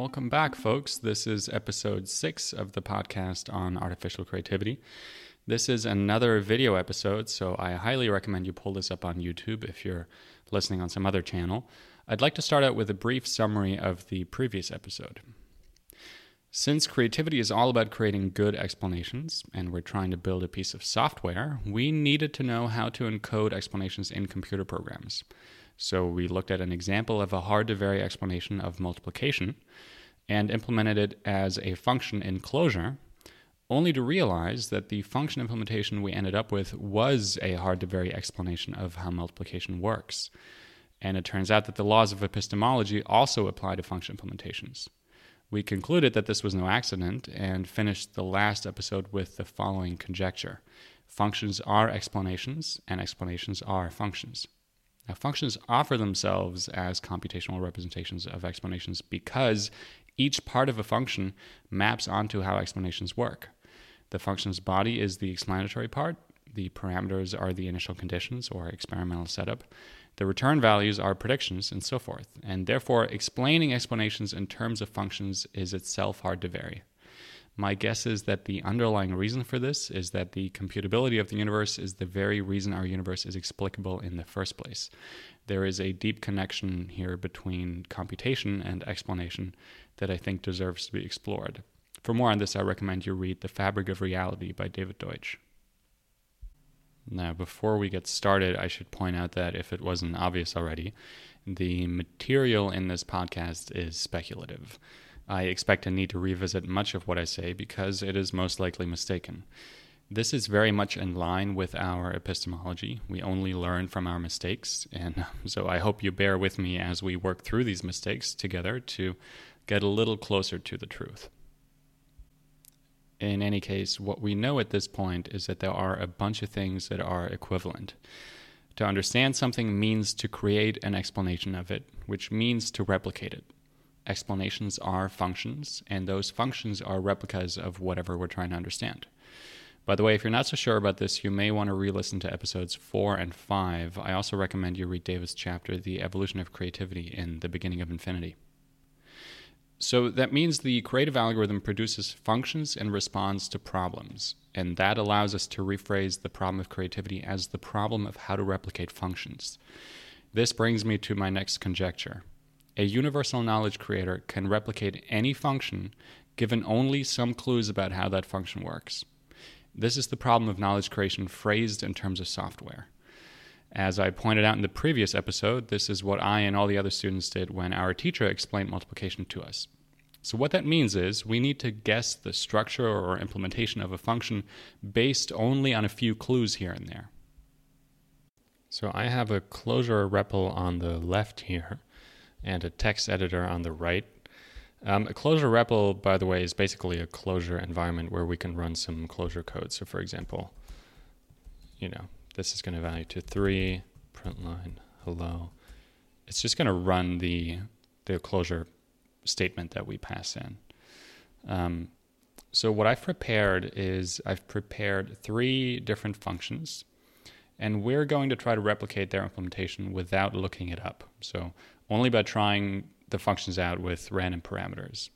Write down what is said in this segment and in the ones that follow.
Welcome back, folks. This is episode six of the podcast on artificial creativity. This is another video episode, so I highly recommend you pull this up on YouTube if you're listening on some other channel. I'd like to start out with a brief summary of the previous episode. Since creativity is all about creating good explanations, and we're trying to build a piece of software, we needed to know how to encode explanations in computer programs. So we looked at an example of a hard to vary explanation of multiplication and implemented it as a function in Clojure, only to realize that the function implementation we ended up with was a hard to vary explanation of how multiplication works. And it turns out that the laws of epistemology also apply to function implementations. We concluded that this was no accident and finished the last episode with the following conjecture Functions are explanations, and explanations are functions. Now, functions offer themselves as computational representations of explanations because each part of a function maps onto how explanations work. The function's body is the explanatory part, the parameters are the initial conditions or experimental setup, the return values are predictions and so forth, and therefore explaining explanations in terms of functions is itself hard to vary. My guess is that the underlying reason for this is that the computability of the universe is the very reason our universe is explicable in the first place. There is a deep connection here between computation and explanation that I think deserves to be explored. For more on this, I recommend you read The Fabric of Reality by David Deutsch. Now, before we get started, I should point out that if it wasn't obvious already, the material in this podcast is speculative. I expect to need to revisit much of what I say because it is most likely mistaken. This is very much in line with our epistemology. We only learn from our mistakes, and so I hope you bear with me as we work through these mistakes together to get a little closer to the truth in any case, what we know at this point is that there are a bunch of things that are equivalent. To understand something means to create an explanation of it, which means to replicate it. Explanations are functions, and those functions are replicas of whatever we're trying to understand. By the way, if you're not so sure about this, you may want to re listen to episodes 4 and 5. I also recommend you read David's chapter, The Evolution of Creativity, in The Beginning of Infinity. So that means the creative algorithm produces functions and responds to problems. And that allows us to rephrase the problem of creativity as the problem of how to replicate functions. This brings me to my next conjecture. A universal knowledge creator can replicate any function given only some clues about how that function works. This is the problem of knowledge creation phrased in terms of software. As I pointed out in the previous episode, this is what I and all the other students did when our teacher explained multiplication to us. So, what that means is we need to guess the structure or implementation of a function based only on a few clues here and there. So, I have a Clojure REPL on the left here and a text editor on the right. Um, a Clojure REPL, by the way, is basically a Clojure environment where we can run some Clojure code. So, for example, you know, this is going to value to three, print line, hello. It's just going to run the the Clojure statement that we pass in. Um, so what I've prepared is I've prepared three different functions, and we're going to try to replicate their implementation without looking it up. So only by trying the functions out with random parameters.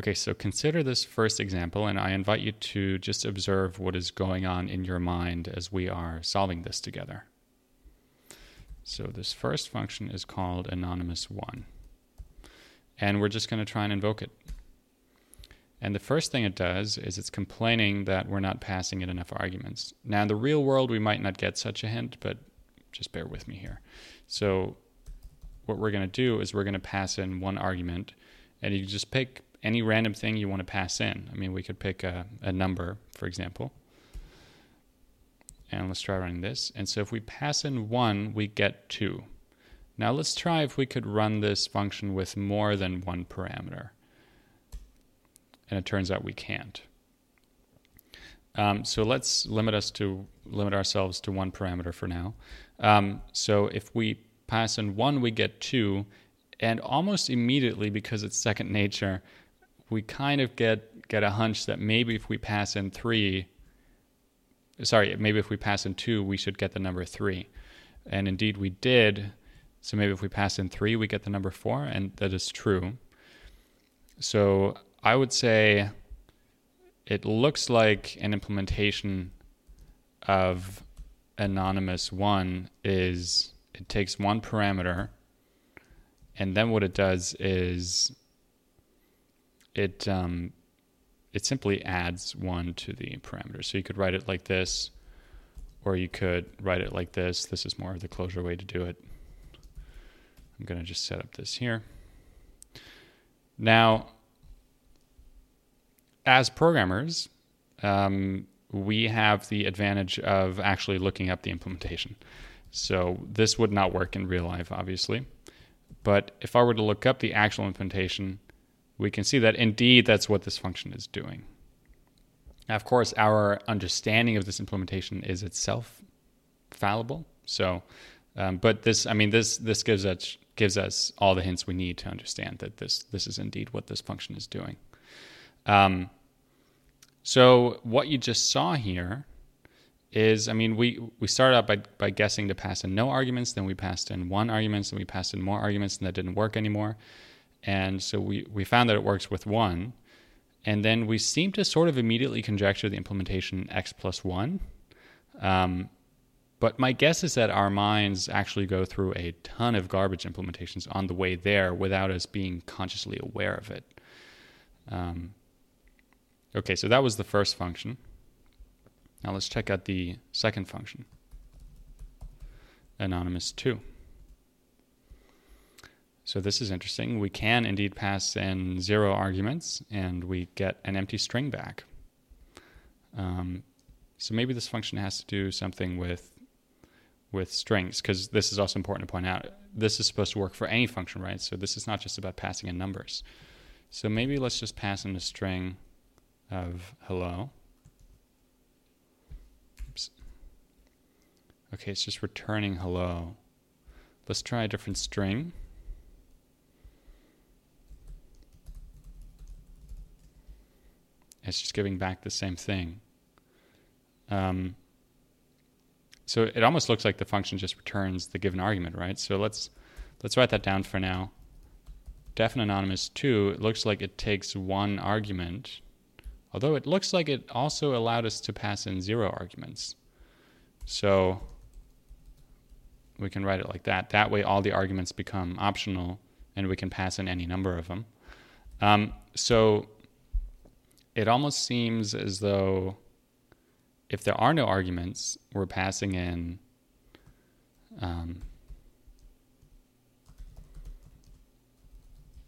Okay, so consider this first example, and I invite you to just observe what is going on in your mind as we are solving this together. So this first function is called anonymous1, and we're just going to try and invoke it. And the first thing it does is it's complaining that we're not passing it enough arguments. Now, in the real world, we might not get such a hint, but just bear with me here. So, what we're going to do is we're going to pass in one argument, and you just pick any random thing you want to pass in. I mean, we could pick a, a number, for example. And let's try running this. And so if we pass in one, we get two. Now let's try if we could run this function with more than one parameter. And it turns out we can't. Um, so let's limit us to limit ourselves to one parameter for now. Um, so if we pass in one, we get two, and almost immediately, because it's second nature, we kind of get get a hunch that maybe if we pass in three, sorry, maybe if we pass in two, we should get the number three, and indeed we did. So maybe if we pass in three, we get the number four, and that is true. so I would say it looks like an implementation of anonymous one is it takes one parameter and then what it does is it um, it simply adds one to the parameter. So you could write it like this, or you could write it like this. This is more of the Clojure way to do it. I'm going to just set up this here. Now, as programmers, um, we have the advantage of actually looking up the implementation. So this would not work in real life, obviously. But if I were to look up the actual implementation, we can see that indeed that's what this function is doing. Now, of course, our understanding of this implementation is itself fallible. So, um, but this, I mean, this this gives us gives us all the hints we need to understand that this this is indeed what this function is doing. Um, so what you just saw here is, I mean, we we started out by by guessing to pass in no arguments, then we passed in one arguments, then we passed in more arguments, and that didn't work anymore. And so we, we found that it works with one. And then we seem to sort of immediately conjecture the implementation x plus one. Um, but my guess is that our minds actually go through a ton of garbage implementations on the way there without us being consciously aware of it. Um, okay, so that was the first function. Now let's check out the second function, anonymous 2. So this is interesting. We can indeed pass in zero arguments and we get an empty string back. Um, so maybe this function has to do something with with strings because this is also important to point out. This is supposed to work for any function, right? So this is not just about passing in numbers. So maybe let's just pass in a string of hello. Oops. Okay, it's just returning hello. Let's try a different string. It's just giving back the same thing. Um, so it almost looks like the function just returns the given argument, right? So let's let's write that down for now. Def and anonymous 2, it looks like it takes one argument, although it looks like it also allowed us to pass in zero arguments. So we can write it like that. That way all the arguments become optional and we can pass in any number of them. Um, so it almost seems as though if there are no arguments, we're passing in um,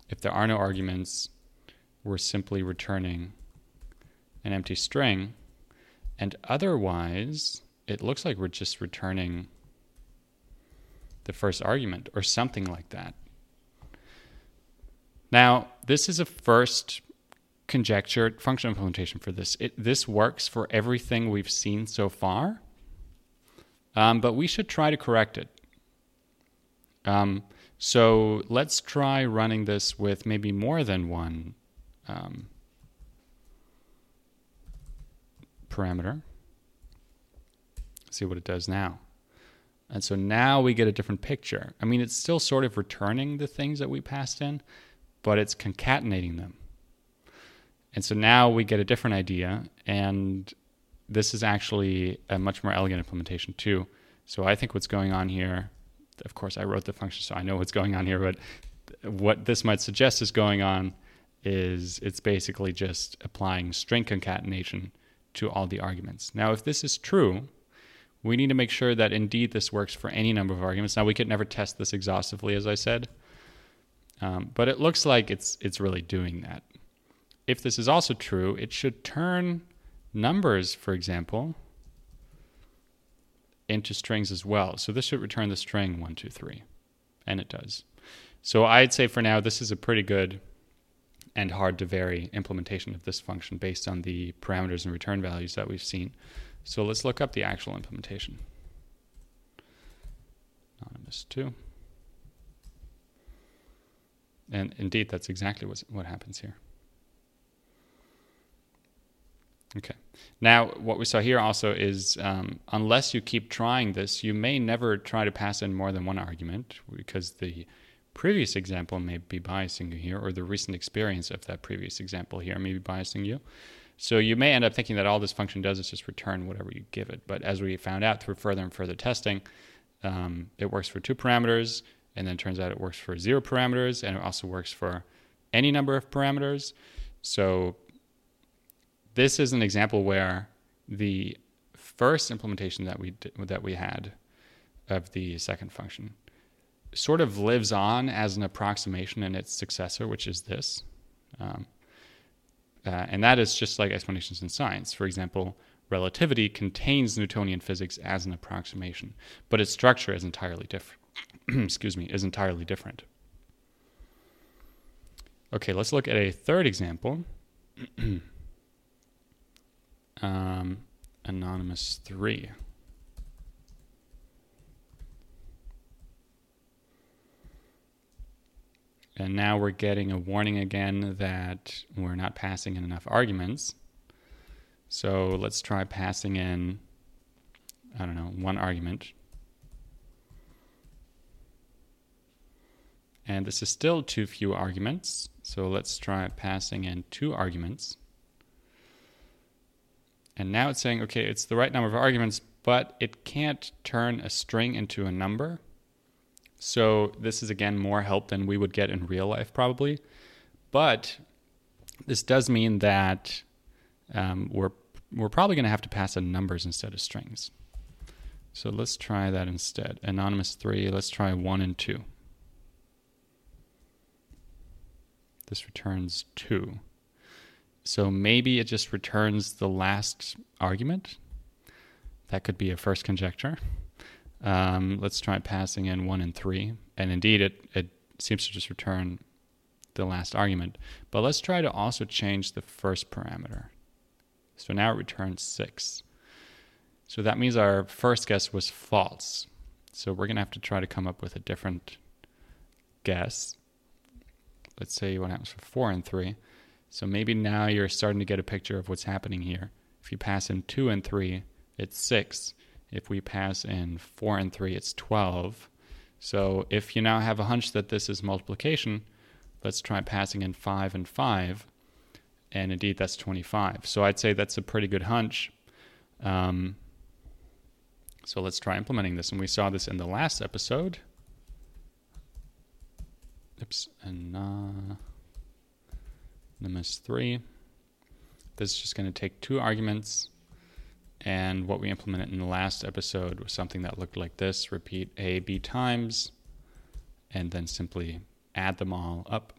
if there are no arguments, we're simply returning an empty string. And otherwise, it looks like we're just returning the first argument or something like that. Now, this is a first conjectured function implementation for this. It, this works for everything we've seen so far, um, but we should try to correct it. Um, so let's try running this with maybe more than one um, parameter. See what it does now. And so now we get a different picture. I mean, it's still sort of returning the things that we passed in, but it's concatenating them. And so now we get a different idea, and this is actually a much more elegant implementation too. So I think what's going on here, of course, I wrote the function, so I know what's going on here, but what this might suggest is going on is it's basically just applying string concatenation to all the arguments. Now, if this is true, we need to make sure that indeed this works for any number of arguments. Now, we could never test this exhaustively, as I said, um, but it looks like it's it's really doing that if this is also true, it should turn numbers, for example, into strings as well. So this should return the string 1, 2, 3. And it does. So I'd say for now, this is a pretty good and hard to vary implementation of this function based on the parameters and return values that we've seen. So let's look up the actual implementation. Anonymous 2. And indeed, that's exactly what happens here. Okay. Now, what we saw here also is um, unless you keep trying this, you may never try to pass in more than one argument because the previous example may be biasing you here, or the recent experience of that previous example here may be biasing you. So you may end up thinking that all this function does is just return whatever you give it. But as we found out through further and further testing, um, it works for two parameters, and then turns out it works for zero parameters, and it also works for any number of parameters. So this is an example where the first implementation that we that we had of the second function sort of lives on as an approximation in its successor, which is this. Um, uh, and that is just like explanations in science. For example, relativity contains Newtonian physics as an approximation, but its structure is entirely different. Excuse me, is entirely different. Okay, let's look at a third example. um, anonymous three. And now we're getting a warning again that we're not passing in enough arguments. So let's try passing in, I don't know, one argument. And this is still too few arguments. So let's try passing in two arguments. And now it's saying, okay, it's the right number of arguments, but it can't turn a string into a number. So this is again more help than we would get in real life, probably. But this does mean that um, we're we're probably going to have to pass in numbers instead of strings. So let's try that instead. Anonymous three. Let's try one and two. This returns two. So maybe it just returns the last argument. That could be a first conjecture. Um, let's try passing in one and three. And indeed, it, it seems to just return the last argument. But let's try to also change the first parameter. So now it returns six. So that means our first guess was false. So we're going to have to try to come up with a different guess. Let's say what happens for four and three. So maybe now you're starting to get a picture of what's happening here. If you pass in two and three, it's six. If we pass in 4 and 3, it's 12. So if you now have a hunch that this is multiplication, let's try passing in 5 and 5. And indeed, that's 25. So I'd say that's a pretty good hunch. Um, so let's try implementing this. And we saw this in the last episode. Oops, and anonymous 3. This is just going to take two arguments and what we implemented in the last episode was something that looked like this repeat A, B times, and then simply add them all up.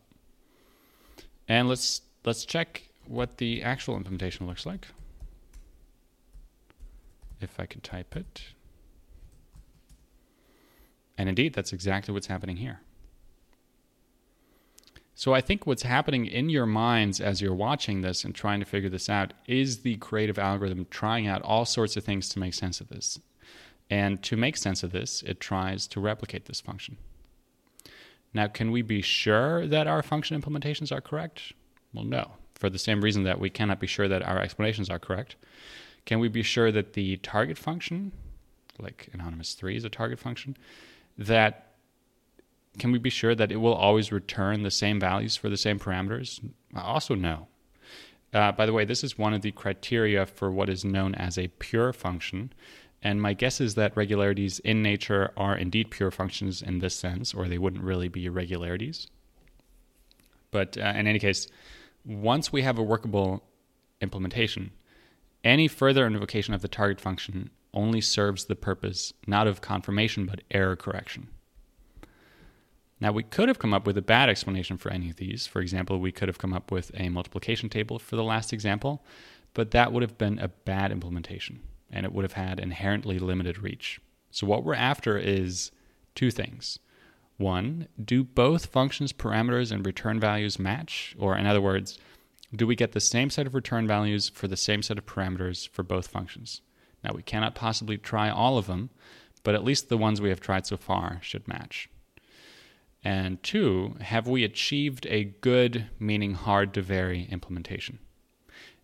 And let's let's check what the actual implementation looks like. If I can type it. And indeed, that's exactly what's happening here. So I think what's happening in your minds as you're watching this and trying to figure this out is the creative algorithm trying out all sorts of things to make sense of this. And to make sense of this, it tries to replicate this function. Now, can we be sure that our function implementations are correct? Well, no, for the same reason that we cannot be sure that our explanations are correct. Can we be sure that the target function, like anonymous 3 is a target function, that can we be sure that it will always return the same values for the same parameters? Also, no. Uh, by the way, this is one of the criteria for what is known as a pure function. And my guess is that regularities in nature are indeed pure functions in this sense, or they wouldn't really be irregularities. But uh, in any case, once we have a workable implementation, any further invocation of the target function only serves the purpose not of confirmation but error correction. Now, we could have come up with a bad explanation for any of these. For example, we could have come up with a multiplication table for the last example, but that would have been a bad implementation and it would have had inherently limited reach. So, what we're after is two things. One, do both functions' parameters and return values match? Or, in other words, do we get the same set of return values for the same set of parameters for both functions? Now, we cannot possibly try all of them, but at least the ones we have tried so far should match. And two, have we achieved a good, meaning hard to vary implementation?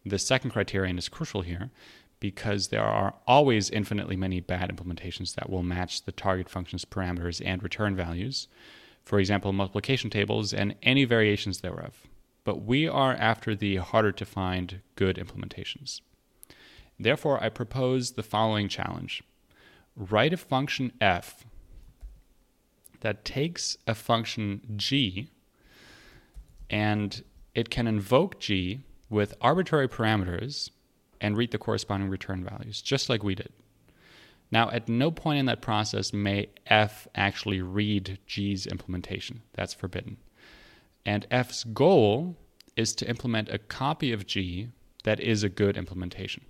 The second criterion is crucial here because there are always infinitely many bad implementations that will match the target function's parameters and return values. for example, multiplication tables and any variations thereof. But we are after the harder to find good implementations. Therefore, I propose the following challenge write a function f that takes a function g and it can invoke g with arbitrary parameters and read the corresponding return values, just like we did. Now, at no point in that process may f actually read g's implementation. That's forbidden. And f's goal is to implement a copy of g that is a good implementation.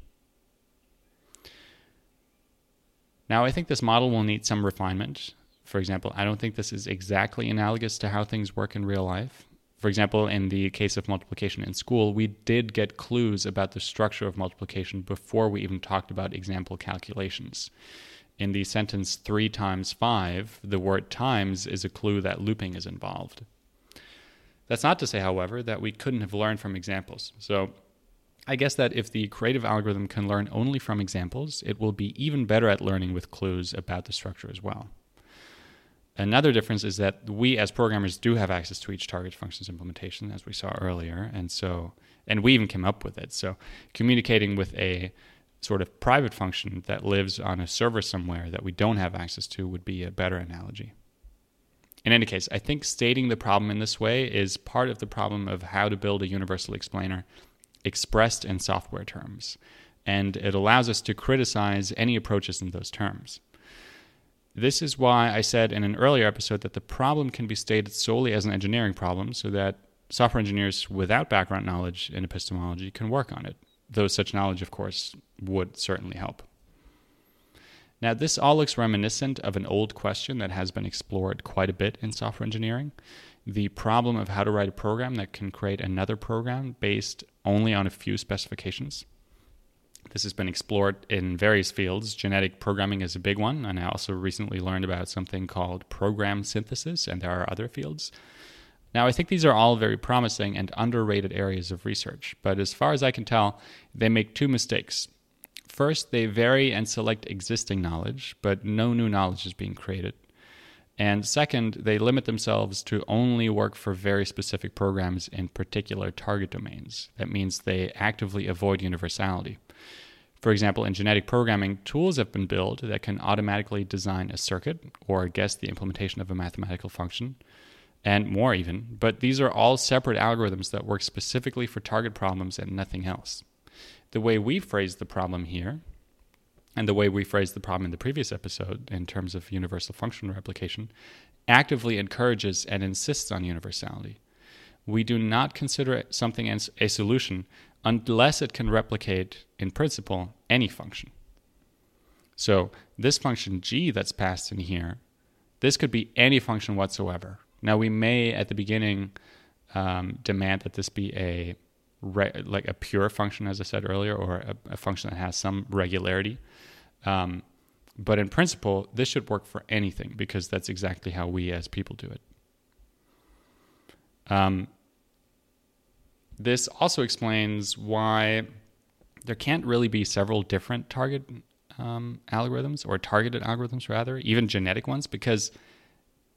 Now, I think this model will need some refinement. For example, I don't think this is exactly analogous to how things work in real life. For example, in the case of multiplication in school, we did get clues about the structure of multiplication before we even talked about example calculations. In the sentence 3 times 5, the word times is a clue that looping is involved. That's not to say, however, that we couldn't have learned from examples. So I guess that if the creative algorithm can learn only from examples, it will be even better at learning with clues about the structure as well. Another difference is that we as programmers do have access to each target function's implementation, as we saw earlier, and so and we even came up with it. So communicating with a sort of private function that lives on a server somewhere that we don't have access to would be a better analogy. In any case, I think stating the problem in this way is part of the problem of how to build a universal explainer expressed in software terms, and it allows us to criticize any approaches in those terms. This is why I said in an earlier episode that the problem can be stated solely as an engineering problem so that software engineers without background knowledge in epistemology can work on it, though such knowledge, of course, would certainly help. Now, this all looks reminiscent of an old question that has been explored quite a bit in software engineering the problem of how to write a program that can create another program based only on a few specifications. This has been explored in various fields. Genetic programming is a big one, and I also recently learned about something called program synthesis, and there are other fields. Now, I think these are all very promising and underrated areas of research, but as far as I can tell, they make two mistakes. First, they vary and select existing knowledge, but no new knowledge is being created. And second, they limit themselves to only work for very specific programs in particular target domains. That means they actively avoid universality. For example, in genetic programming, tools have been built that can automatically design a circuit or guess the implementation of a mathematical function, and more even. But these are all separate algorithms that work specifically for target problems and nothing else. The way we phrase the problem here and the way we phrased the problem in the previous episode in terms of universal function replication actively encourages and insists on universality. We do not consider something as a solution unless it can replicate, in principle, any function. So, this function g that's passed in here, this could be any function whatsoever. Now, we may at the beginning um, demand that this be a re- like a pure function, as I said earlier, or a, a function that has some regularity. Um, but in principle, this should work for anything because that's exactly how we as people do it. Um, this also explains why there can't really be several different target um, algorithms or targeted algorithms, rather, even genetic ones, because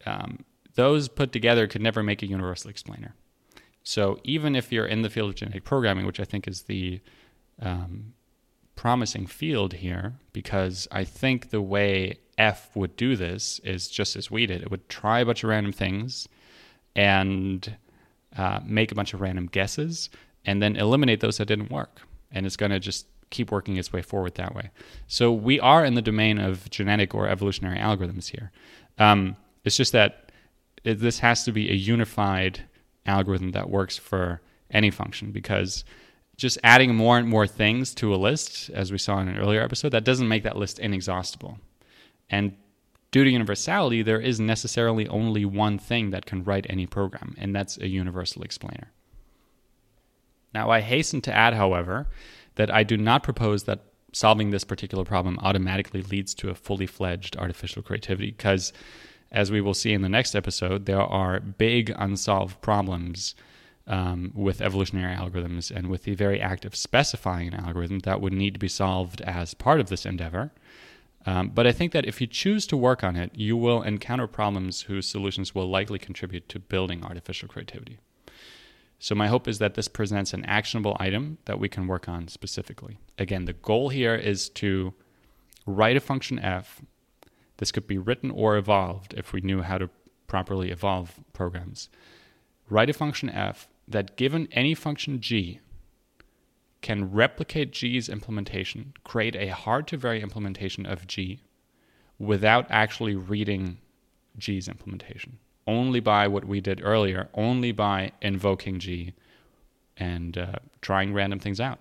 um, those put together could never make a universal explainer. So even if you're in the field of genetic programming, which I think is the um, promising field here because I think the way F would do this is just as we did. It would try a bunch of random things and uh, make a bunch of random guesses and then eliminate those that didn't work. And it's going to just keep working its way forward that way. So we are in the domain of genetic or evolutionary algorithms here. Um, it's just that it, this has to be a unified algorithm that works for any function because just adding more and more things to a list, as we saw in an earlier episode, that doesn't make that list inexhaustible. And due to universality, there is necessarily only one thing that can write any program, and that's a universal explainer. Now, I hasten to add, however, that I do not propose that solving this particular problem automatically leads to a fully fledged artificial creativity, because as we will see in the next episode, there are big unsolved problems um, with evolutionary algorithms and with the very act of specifying an algorithm that would need to be solved as part of this endeavor. Um, but I think that if you choose to work on it, you will encounter problems whose solutions will likely contribute to building artificial creativity. So, my hope is that this presents an actionable item that we can work on specifically. Again, the goal here is to write a function f. This could be written or evolved if we knew how to properly evolve programs. Write a function f that, given any function g, can replicate G's implementation, create a hard to vary implementation of G without actually reading G's implementation. Only by what we did earlier, only by invoking G and uh, trying random things out.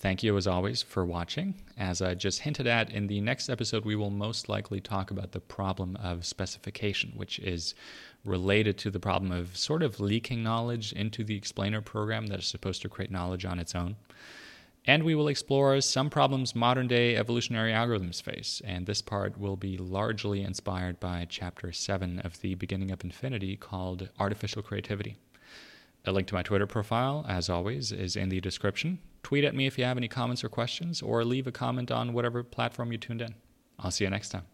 Thank you, as always, for watching. As I just hinted at, in the next episode, we will most likely talk about the problem of specification, which is related to the problem of sort of leaking knowledge into the explainer program that is supposed to create knowledge on its own. And we will explore some problems modern day evolutionary algorithms face, and this part will be largely inspired by Chapter 7 of The Beginning of Infinity called Artificial Creativity. A link to my Twitter profile, as always, is in the description. Tweet at me if you have any comments or questions, or leave a comment on whatever platform you tuned in. I'll see you next time.